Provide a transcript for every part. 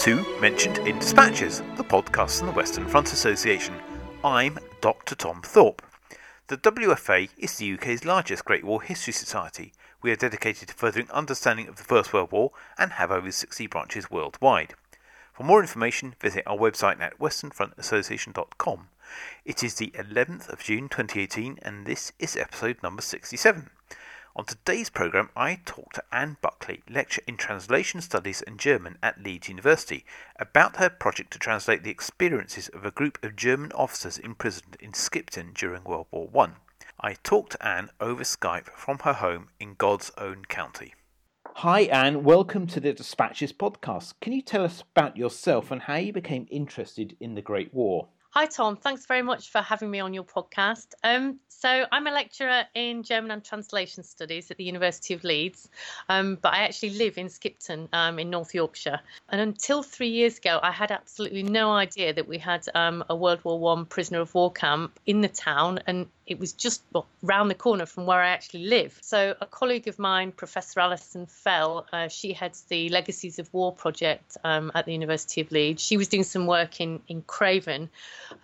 To Mentioned in Dispatches, the podcast from the Western Front Association. I'm Dr. Tom Thorpe. The WFA is the UK's largest Great War History Society. We are dedicated to furthering understanding of the First World War and have over 60 branches worldwide. For more information, visit our website at westernfrontassociation.com. It is the 11th of June 2018 and this is episode number 67. On today's programme, I talk to Anne Buckley, lecturer in Translation Studies and German at Leeds University, about her project to translate the experiences of a group of German officers imprisoned in Skipton during World War One. I. I talked to Anne over Skype from her home in God's own county. Hi, Anne. Welcome to the Dispatches podcast. Can you tell us about yourself and how you became interested in the Great War? Hi, Tom. Thanks very much for having me on your podcast. Um, so, I'm a lecturer in German and Translation Studies at the University of Leeds, um, but I actually live in Skipton um, in North Yorkshire. And until three years ago, I had absolutely no idea that we had um, a World War One prisoner of war camp in the town, and it was just well, round the corner from where I actually live. So, a colleague of mine, Professor Alison Fell, uh, she heads the Legacies of War project um, at the University of Leeds. She was doing some work in in Craven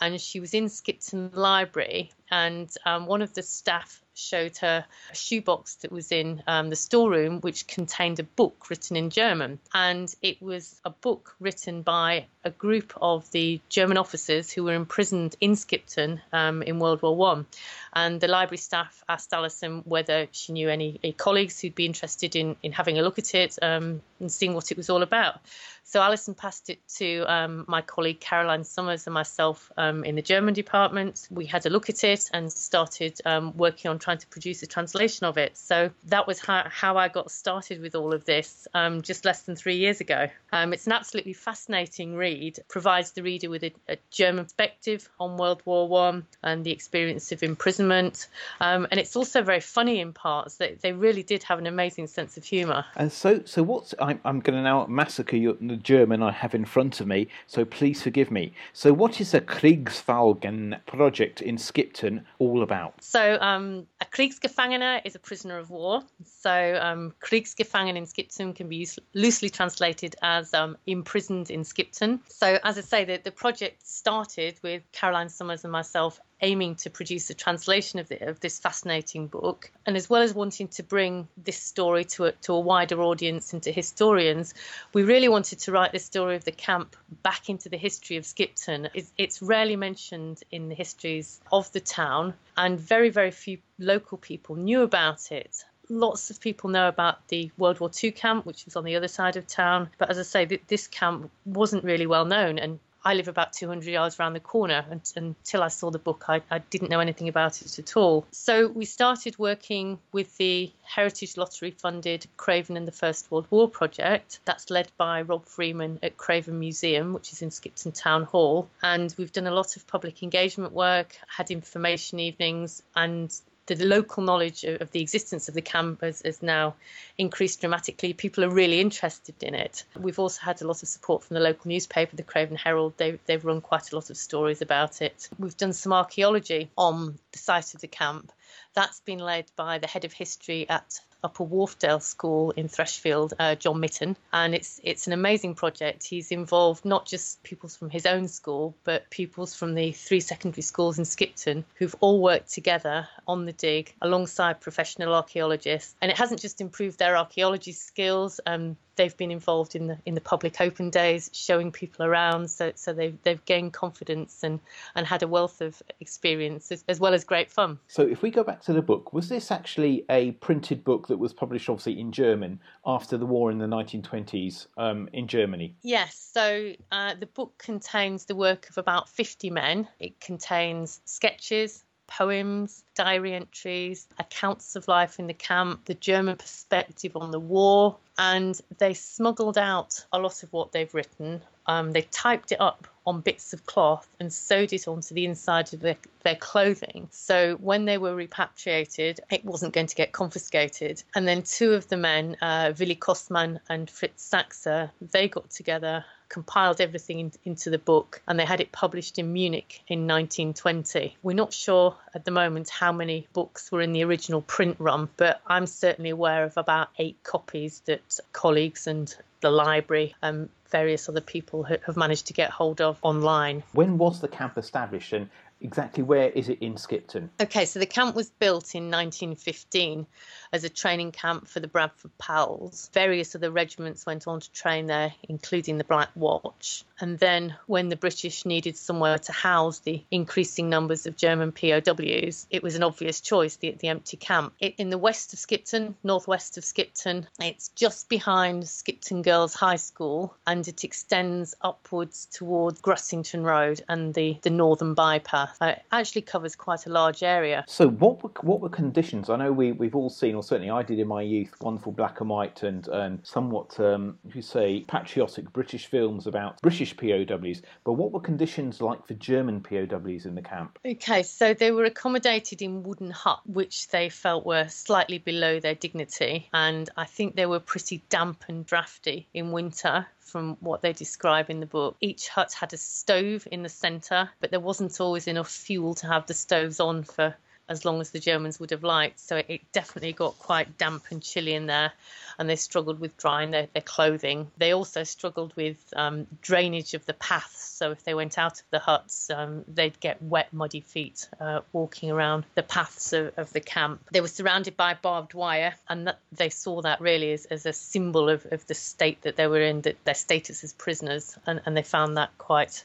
and she was in Skipton Library, and um, one of the staff showed her a shoebox that was in um, the storeroom, which contained a book written in German. And it was a book written by a group of the German officers who were imprisoned in Skipton um, in World War One. And the library staff asked Alison whether she knew any, any colleagues who'd be interested in, in having a look at it um, and seeing what it was all about. So Alison passed it to um, my colleague Caroline Summers and myself um, in the German department. We had a look at it and started um, working on trying to produce a translation of it. So that was how, how I got started with all of this um, just less than three years ago. Um, it's an absolutely fascinating read. Provides the reader with a, a, German perspective on World War One and the experience of imprisonment. Um, and it's also very funny in parts. That they really did have an amazing sense of humour. And so, so what's I'm, I'm going to now massacre your German I have in front of me, so please forgive me. So, what is a Kriegsfalgen project in Skipton all about? So, um, a Kriegsgefangener is a prisoner of war. So, um, Kriegsgefangen in Skipton can be loosely translated as um, imprisoned in Skipton. So, as I say, the, the project started with Caroline Summers and myself aiming to produce a translation of, the, of, this fascinating book. And as well as wanting to bring this story to a, to a wider audience and to historians, we really wanted to write the story of the camp back into the history of Skipton. It's, it's rarely mentioned in the histories of the town, and very, very few local people knew about it lots of people know about the World War II camp, which was on the other side of town. But as I say, this camp wasn't really well known, and I live about 200 yards around the corner. And, until I saw the book, I, I, didn't know anything about it at all. So we started working with the Heritage Lottery funded Craven and the First World War project. That's led by Rob Freeman at Craven Museum, which is in Skipton Town Hall. And we've done a lot of public engagement work, had information evenings, and the local knowledge of the existence of the camp has, has, now increased dramatically. People are really interested in it. We've also had a lot of support from the local newspaper, the Craven Herald. They, they've run quite a lot of stories about it. We've done some archaeology on the site of the camp. That's been led by the head of history at Upper Wharfedale School in Threshfield, uh, John Mitten, and it's it's an amazing project. He's involved not just pupils from his own school, but pupils from the three secondary schools in Skipton who've all worked together on the dig alongside professional archaeologists. And it hasn't just improved their archaeology skills. Um, they've been involved in the in the public open days, showing people around. So so they've they've gained confidence and and had a wealth of experience as, as well as great fun. So if we go back to the book, was this actually a printed book that was published obviously in German after the war in the 1920s um, in Germany? Yes. So uh, the book contains the work of about 50 men. It contains sketches, poems, diary entries, accounts of life in the camp, the German perspective on the war, and they smuggled out a lot of what they've written. Um, they typed it up on bits of cloth and sewed it onto the inside of their, their clothing. So when they were repatriated, it wasn't going to get confiscated. And then two of the men, uh, Willi Kostmann and Fritz Sachsse, they got together compiled everything in, into the book and they had it published in Munich in 1920. We're not sure at the moment how many books were in the original print run, but I'm certainly aware of about eight copies that colleagues and the library, and various other people have managed to get hold of online. When was the camp established and exactly where is it in Skipton? Okay, so the camp was built in 1915 as a training camp for the Bradford Pals. Various other regiments went on to train there, including the Black Watch. And then, when the British needed somewhere to house the increasing numbers of German POWs, it was an obvious choice the, the empty camp. It, in the west of Skipton, northwest of Skipton, it's just behind Skipton Girls High School and it extends upwards towards Grussington Road and the, the northern bypass. Uh, it actually covers quite a large area. So, what were, what were conditions? I know we, we've all seen, or certainly I did in my youth, wonderful black and white and um, somewhat, um, you say, patriotic British films about British British POWs, but what were conditions like for German POWs in the camp? Okay, so they were accommodated in wooden huts, which they felt were slightly below their dignity, and I think they were pretty damp and drafty in winter from what they describe in the book. Each hut had a stove in the centre, but there wasn't always enough fuel to have the stoves on for as long as the Germans would have liked. So it definitely got quite damp and chilly in there, and they struggled with drying their, their clothing. They also struggled with um, drainage of the paths. So if they went out of the huts, um, they'd get wet, muddy feet uh, walking around the paths of, of, the camp. They were surrounded by barbed wire, and that, they saw that really as, as a symbol of, of the state that they were in, that their status as prisoners, and, and they found that quite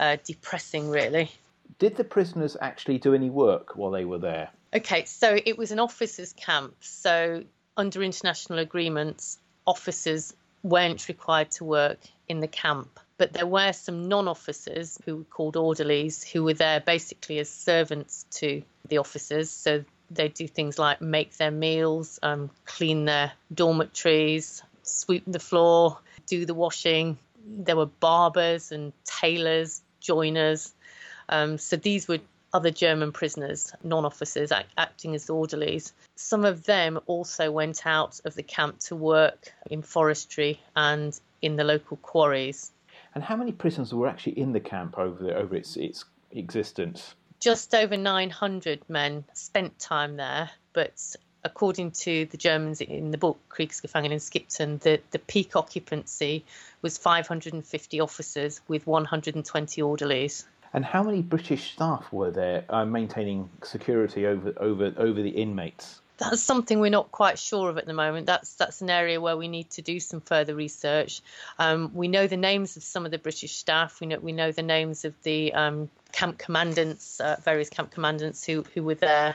uh, depressing, really. Did the prisoners actually do any work while they were there? Okay, so it was an officers' camp. So, under international agreements, officers weren't required to work in the camp. But there were some non officers who were called orderlies who were there basically as servants to the officers. So they do things like make their meals, um, clean their dormitories, sweep the floor, do the washing. There were barbers and tailors, joiners. Um, so these were other German prisoners, non officers, act, acting as orderlies. Some of them also went out of the camp to work in forestry and in the local quarries. And how many prisoners were actually in the camp over, the, over its, its existence? Just over 900 men spent time there, but according to the Germans in the book Kriegsgefangen in Skipton, the, the peak occupancy was 550 officers with 120 orderlies. And how many British staff were there uh, maintaining security over, over, over the inmates? That's something we're not quite sure of at the moment. That's that's an area where we need to do some further research. Um, we know the names of some of the British staff. We know we know the names of the um, camp commandants, uh, various camp commandants who who were there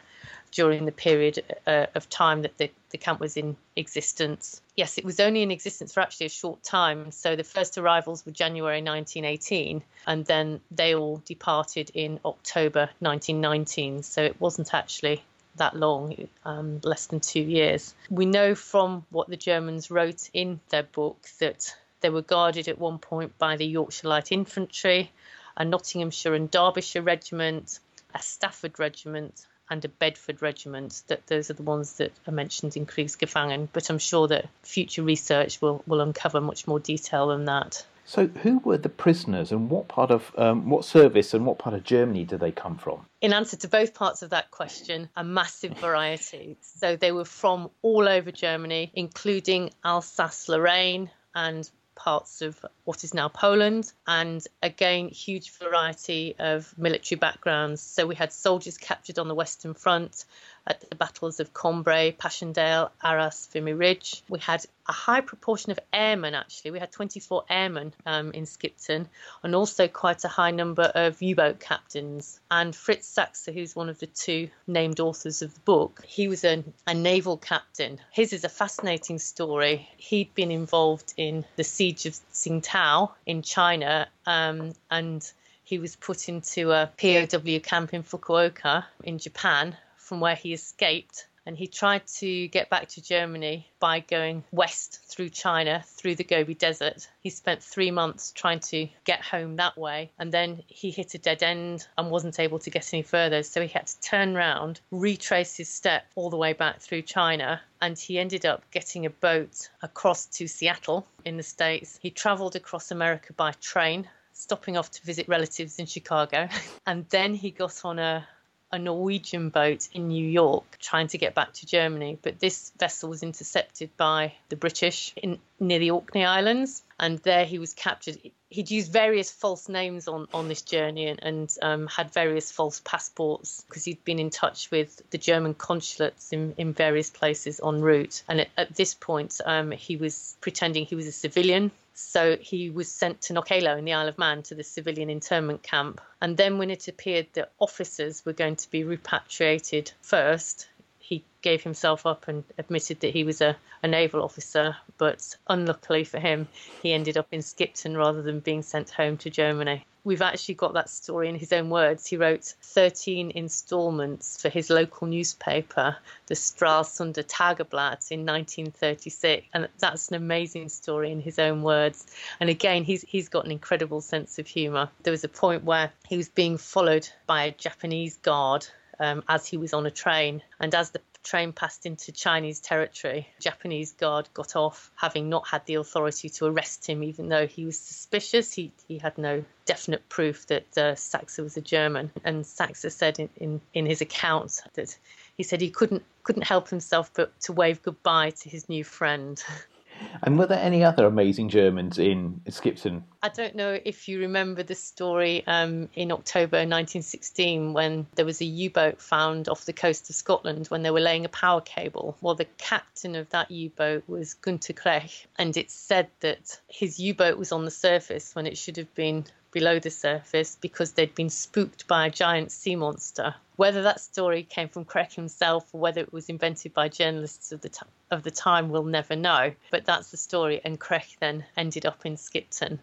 during the period uh, of time that the, the camp was in existence. Yes, it was only in existence for actually a short time. So the first arrivals were January 1918, and then they all departed in October 1919. So it wasn't actually that long, um, less than two years. We know from what the Germans wrote in their book that they were guarded at one point by the Yorkshire Light Infantry, a Nottinghamshire and Derbyshire regiment, a Stafford regiment, and a Bedford regiment. That those are the ones that are mentioned in Kriegsgefangen. But I'm sure that future research will, will uncover much more detail than that. So, who were the prisoners, and what part of um, what service and what part of Germany did they come from? In answer to both parts of that question, a massive variety. So, they were from all over Germany, including Alsace Lorraine and parts of what is now Poland, and again, huge variety of military backgrounds. So we had soldiers captured on the Western Front at the battles of Cambrai, Passchendaele, Arras, Vimy Ridge. We had a high proportion of airmen, actually. We had 24 airmen um, in Skipton and also quite a high number of U boat captains. And Fritz Sachsse, who's one of the two named authors of the book, he was a, a naval captain. His is a fascinating story. He'd been involved in the siege of Tsingtao in China um, and he was put into a POW camp in Fukuoka in Japan from where he escaped and he tried to get back to Germany by going west through China, through the Gobi Desert. He spent three months trying to get home that way, and then he hit a dead end and wasn't able to get any further. So he had to turn round, retrace his step all the way back through China, and he ended up getting a boat across to Seattle in the States. He travelled across America by train. Stopping off to visit relatives in Chicago. And then he got on a a Norwegian boat in New York trying to get back to Germany, but this vessel was intercepted by the British in, near the Orkney Islands, and there he was captured. He'd used various false names on, on this journey and, and um, had various false passports because he'd been in touch with the German consulates in, in various places en route. And at, at this point, um, he was pretending he was a civilian so he was sent to Knockaloe in the Isle of Man to the civilian internment camp. And then, when it appeared that officers were going to be repatriated first, he gave himself up and admitted that he was a, a naval officer. But unluckily for him, he ended up in Skipton rather than being sent home to Germany we've actually got that story in his own words. He wrote 13 installments for his local newspaper, the Stralsunder Tageblatt, in 1936, and that's an amazing story in his own words. And again, he's he's got an incredible sense of humour. There was a point where he was being followed by a Japanese guard um, as he was on a train. And as the train passed into Chinese territory, Japanese guard got off, having not had the authority to arrest him, even though he was suspicious. He, he had no definite proof that uh, Sachsse was a German. And Sachsse said in, in, in his account that he said he couldn't couldn't help himself but to wave goodbye to his new friend. And were there any other amazing Germans in Skipton? I don't know if you remember the story um, in October 1916 when there was a U boat found off the coast of Scotland when they were laying a power cable. Well, the captain of that U boat was Gunter Krech, and it's said that his U boat was on the surface when it should have been below the surface because they'd been spooked by a giant sea monster. Whether that story came from Krech himself or whether it was invented by journalists of the, t- of the time, we'll never know. But that's the story, and Krech then ended up in Skipton.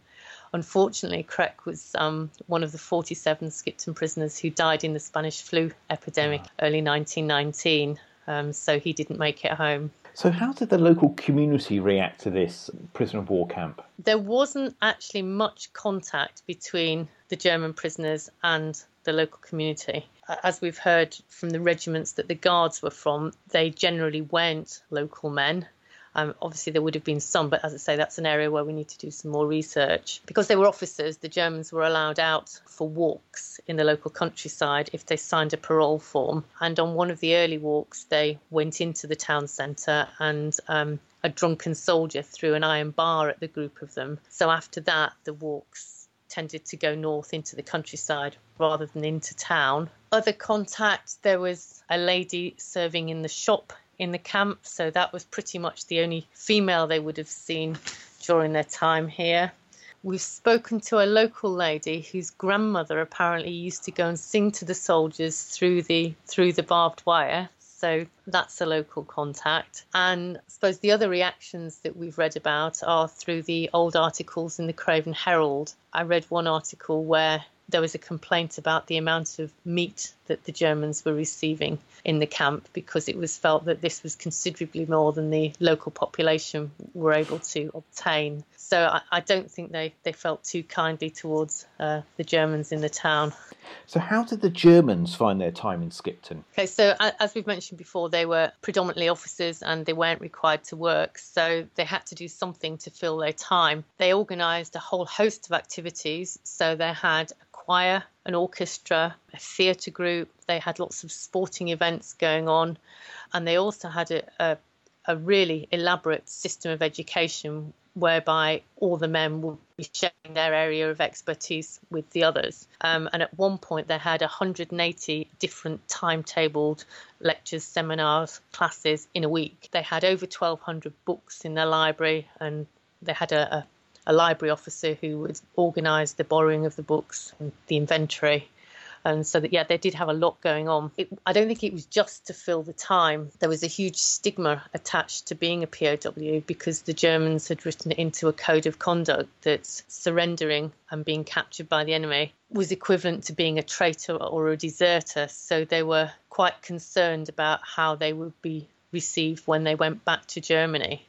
Unfortunately, Krech was um, one of the 47 Skipton prisoners who died in the Spanish flu epidemic early 1919, um, so he didn't make it home. So, how did the local community react to this prisoner of war camp? There wasn't actually much contact between the German prisoners and the local community. As we've heard from the regiments that the guards were from, they generally weren't local men. Um, obviously, there would have been some, but as I say, that's an area where we need to do some more research. Because they were officers, the Germans were allowed out for walks in the local countryside if they signed a parole form. And on one of the early walks, they went into the town centre and um, a drunken soldier threw an iron bar at the group of them. So after that, the walks tended to go north into the countryside rather than into town. Other contact, there was a lady serving in the shop in the camp, so that was pretty much the only female they would have seen during their time here. We've spoken to a local lady whose grandmother apparently used to go and sing to the soldiers through the through the barbed wire. So that's a local contact. And I suppose the other reactions that we've read about are through the old articles in the Craven Herald. I read one article where there was a complaint about the amount of meat that the Germans were receiving in the camp because it was felt that this was considerably more than the local population were able to obtain. So I, I don't think they, they felt too kindly towards uh, the Germans in the town. So, how did the Germans find their time in Skipton? Okay, so as we've mentioned before, they were predominantly officers and they weren't required to work, so they had to do something to fill their time. They organised a whole host of activities, so they had a choir, an orchestra, a theatre group. They had lots of sporting events going on, and they also had a, a, a really elaborate system of education whereby all the men would be sharing their area of expertise with the others. Um, and at one point, they had 180 different timetabled lectures, seminars, classes in a week. They had over 1,200 books in their library, and they had a, a a library officer who would organise the borrowing of the books and the inventory. And so that yeah, they did have a lot going on. It, I don't think it was just to fill the time. There was a huge stigma attached to being a POW because the Germans had written it into a code of conduct that surrendering and being captured by the enemy was equivalent to being a traitor or a deserter. So they were quite concerned about how they would be received when they went back to Germany.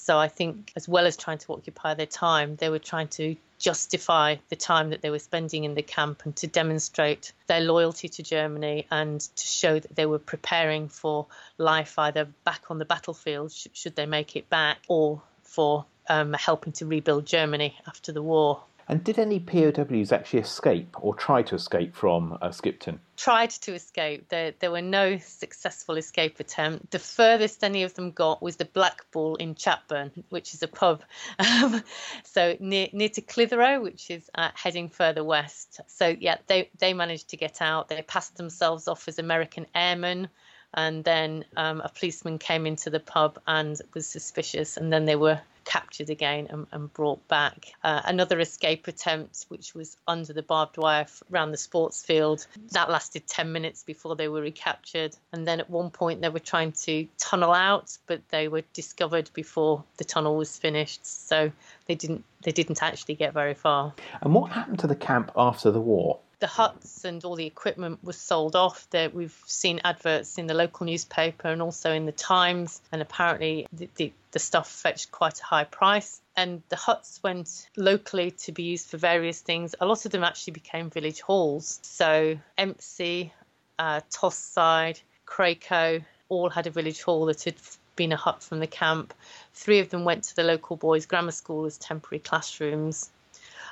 So I think, as well as trying to occupy their time, they were trying to justify the time that they were spending in the camp and to demonstrate their loyalty to Germany and to show that they were preparing for life either back on the battlefield, should they make it back, or for um, helping to rebuild Germany after the war. And did any POWs actually escape or try to escape from uh, Skipton? Tried to escape. There, there were no successful escape attempt. The furthest any of them got was the Black Bull in Chatburn, which is a pub. Um, so near, near to Clitheroe, which is uh, heading further west. So yeah, they, they managed to get out. They passed themselves off as American airmen and then um, a policeman came into the pub and was suspicious, and then they were captured again and, and brought back. Uh, another escape attempt, which was under the barbed wire around the sports field, that lasted 10 minutes before they were recaptured. And then at one point they were trying to tunnel out, but they were discovered before the tunnel was finished. So they didn't they didn't actually get very far. And what happened to the camp after the war? The huts and all the equipment was sold off. That we've seen adverts in the local newspaper and also in the Times, and apparently the, the, the stuff fetched quite a high price. And the huts went locally to be used for various things. A lot of them actually became village halls. So Embsay, uh, Tosside, Cracoe all had a village hall that had been a hut from the camp. Three of them went to the local boys' grammar school as temporary classrooms.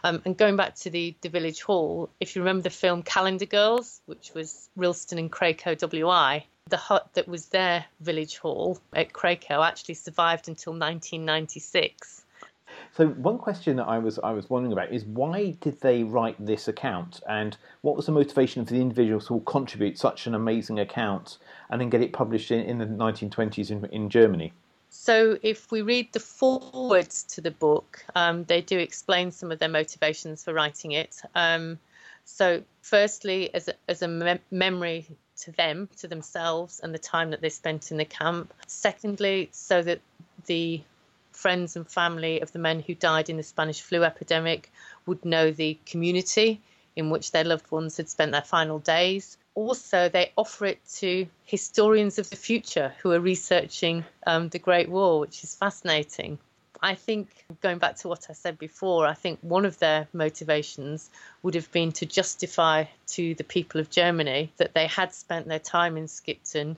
Um, and going back to the, the village hall, if you remember the film Calendar Girls, which was Rylstone and Cracoe WI, the hut that was their village hall at Cracoe actually survived until 1996. So one question that I was I was wondering about is why did they write this account, and what was the motivation for the individuals who contribute such an amazing account and then get it published in, in the 1920s in, in Germany? So, if we read the forwards to the book, um, they do explain some of their motivations for writing it. Um, so, firstly, as a, as a mem- memory to them, to themselves, and the time that they spent in the camp. Secondly, so that the friends and family of the men who died in the Spanish flu epidemic would know the community in which their loved ones had spent their final days also they offer it to historians of the future who are researching um, the Great War, which is fascinating. I think, going back to what I said before, I think one of their motivations would have been to justify to the people of Germany that they had spent their time in Skipton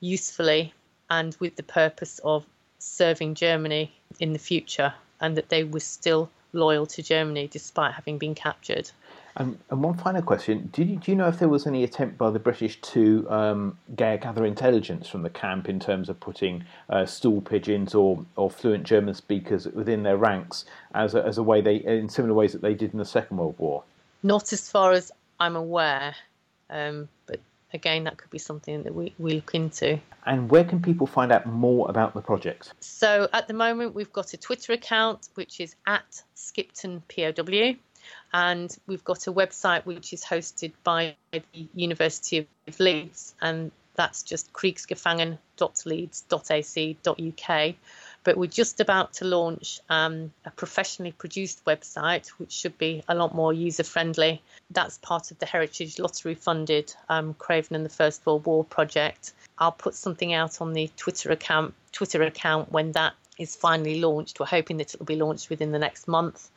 usefully and with the purpose of serving Germany in the future, and that they were still loyal to Germany despite having been captured. And, and one final question: do you, do you know if there was any attempt by the British to um, gather intelligence from the camp in terms of putting uh, stool pigeons or, or fluent German speakers within their ranks as a, as a way they in similar ways that they did in the Second World War? Not as far as I'm aware, um, but again, that could be something that we, we look into. And where can people find out more about the project? So at the moment, we've got a Twitter account which is at Skipton POW and we've got a website which is hosted by the University of Leeds, and that's just kriegsgefangen.leeds.ac.uk. But we're just about to launch um, a professionally produced website, which should be a lot more user friendly. That's part of the Heritage Lottery funded um, Craven and the First World War project. I'll put something out on the Twitter account Twitter account when that is finally launched. We're hoping that it'll be launched within the next month.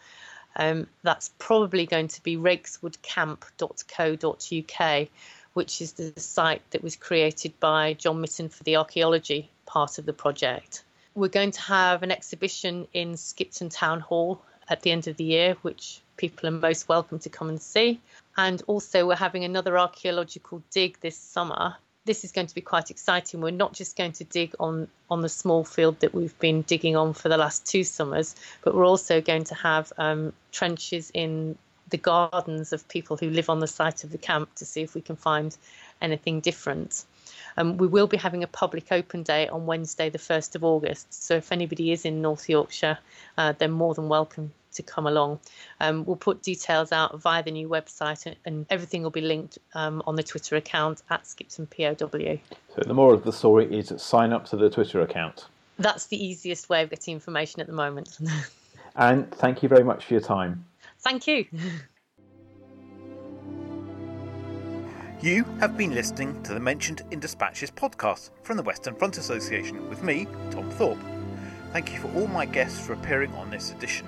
Um, that's probably going to be raikeswoodcamp.co.uk, which is the site that was created by John Mitten for the archaeology part of the project. We're going to have an exhibition in Skipton Town Hall at the end of the year, which people are most welcome to come and see. And also, we're having another archaeological dig this summer this is going to be quite exciting. We're not just going to dig on on the small field that we've been digging on for the last two summers, but we're also going to have um, trenches in the gardens of people who live on the site of the camp to see if we can find anything different. Um, we will be having a public open day on Wednesday, the 1st of August. So if anybody is in North Yorkshire, uh, they're more than welcome to come along. Um, we'll put details out via the new website and, and everything will be linked um, on the Twitter account at Skipton POW. So the moral of the story is sign up to the Twitter account. That's the easiest way of getting information at the moment. and thank you very much for your time. Thank you. You have been listening to the Mentioned in Dispatches podcast from the Western Front Association with me, Tom Thorpe. Thank you for all my guests for appearing on this edition.